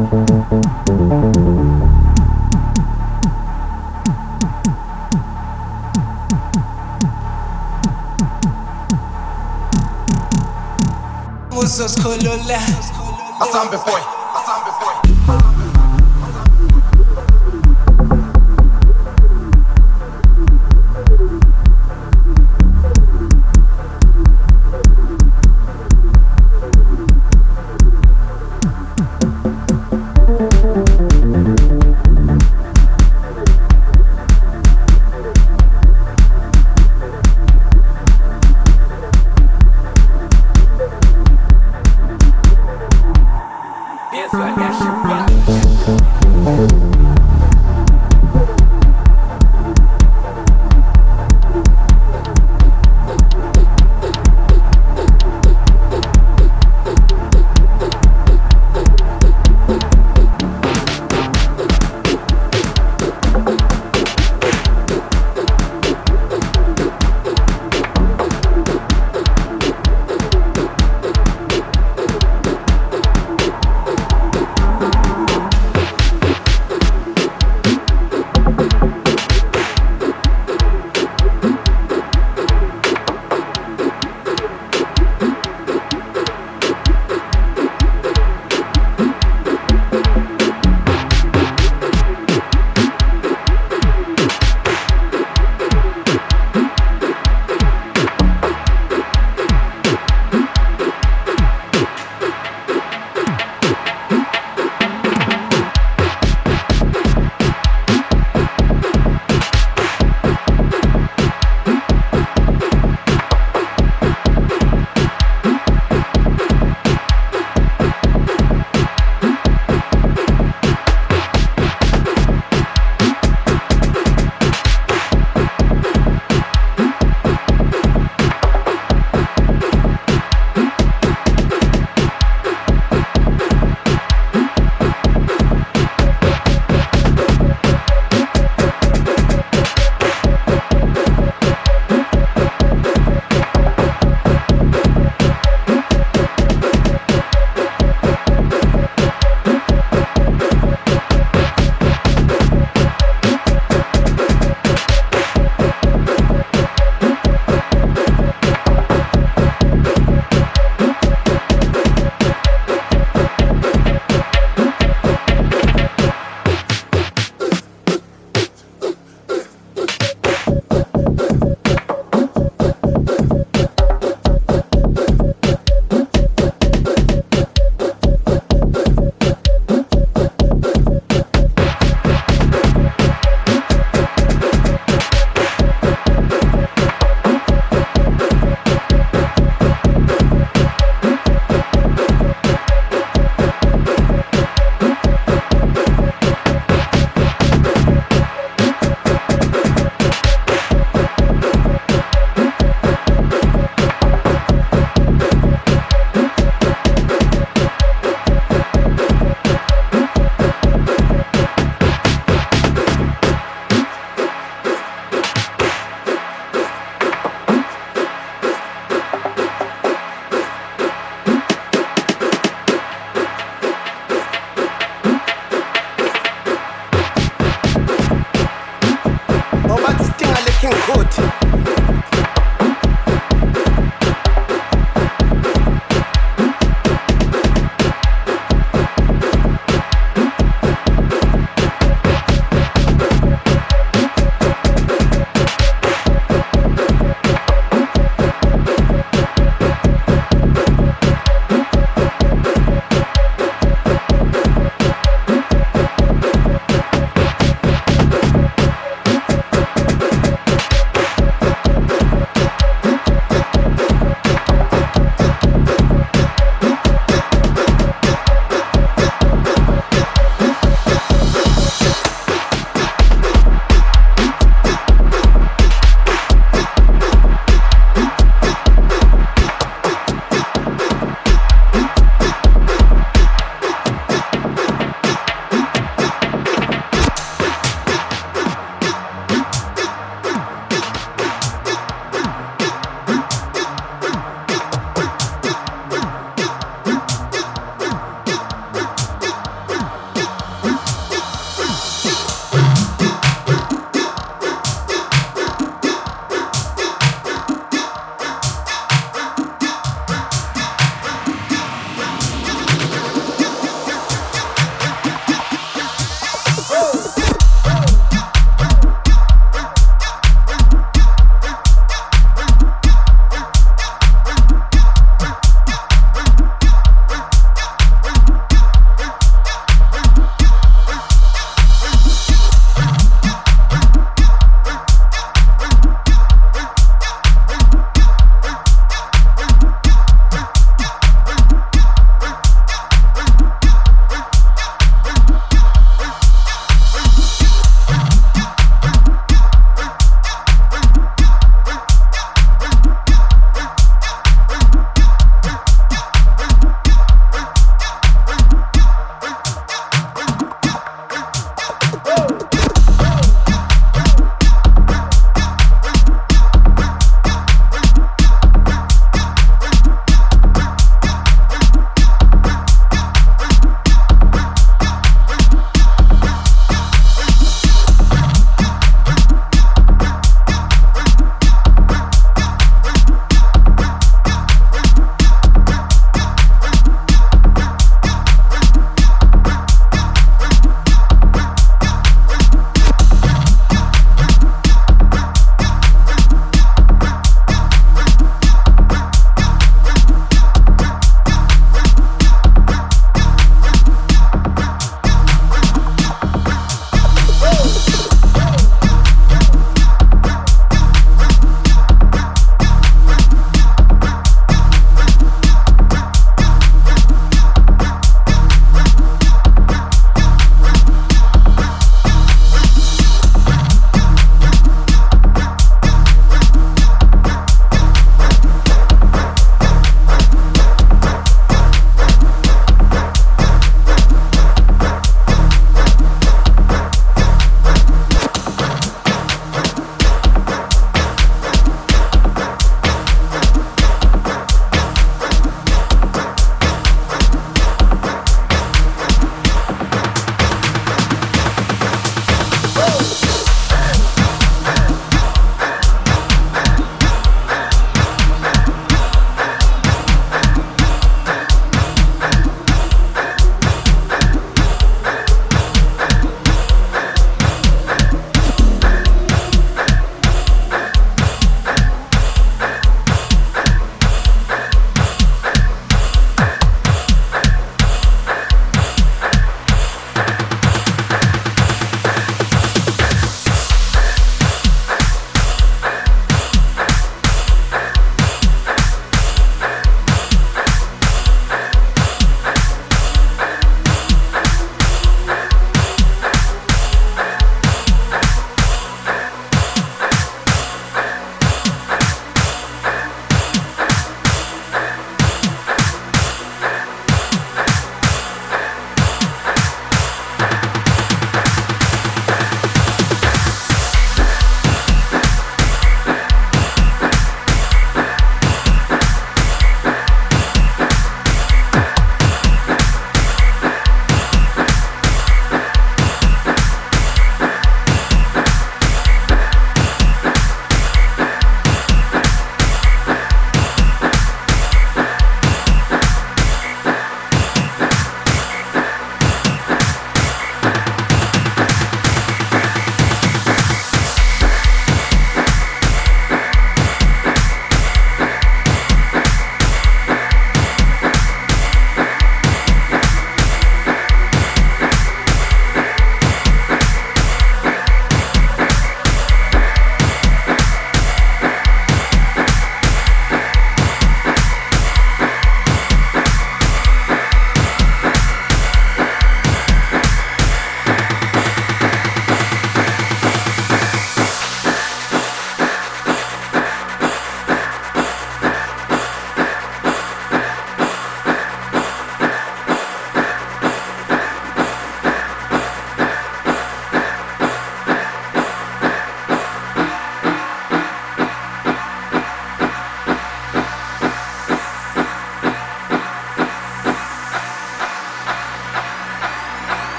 i colores. before después.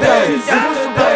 days.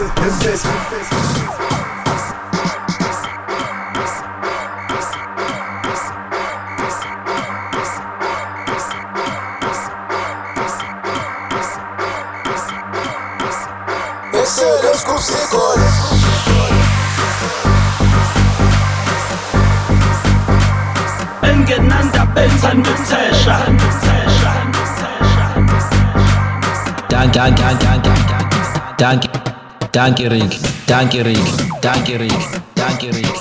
Listen, es Excelente es. psicólogos. genannter Benzenbezäscher. Danke, danke, danke, danke, danke. Danke, Rick. Danke, Rick. Danke, Rick. Danke, Rick.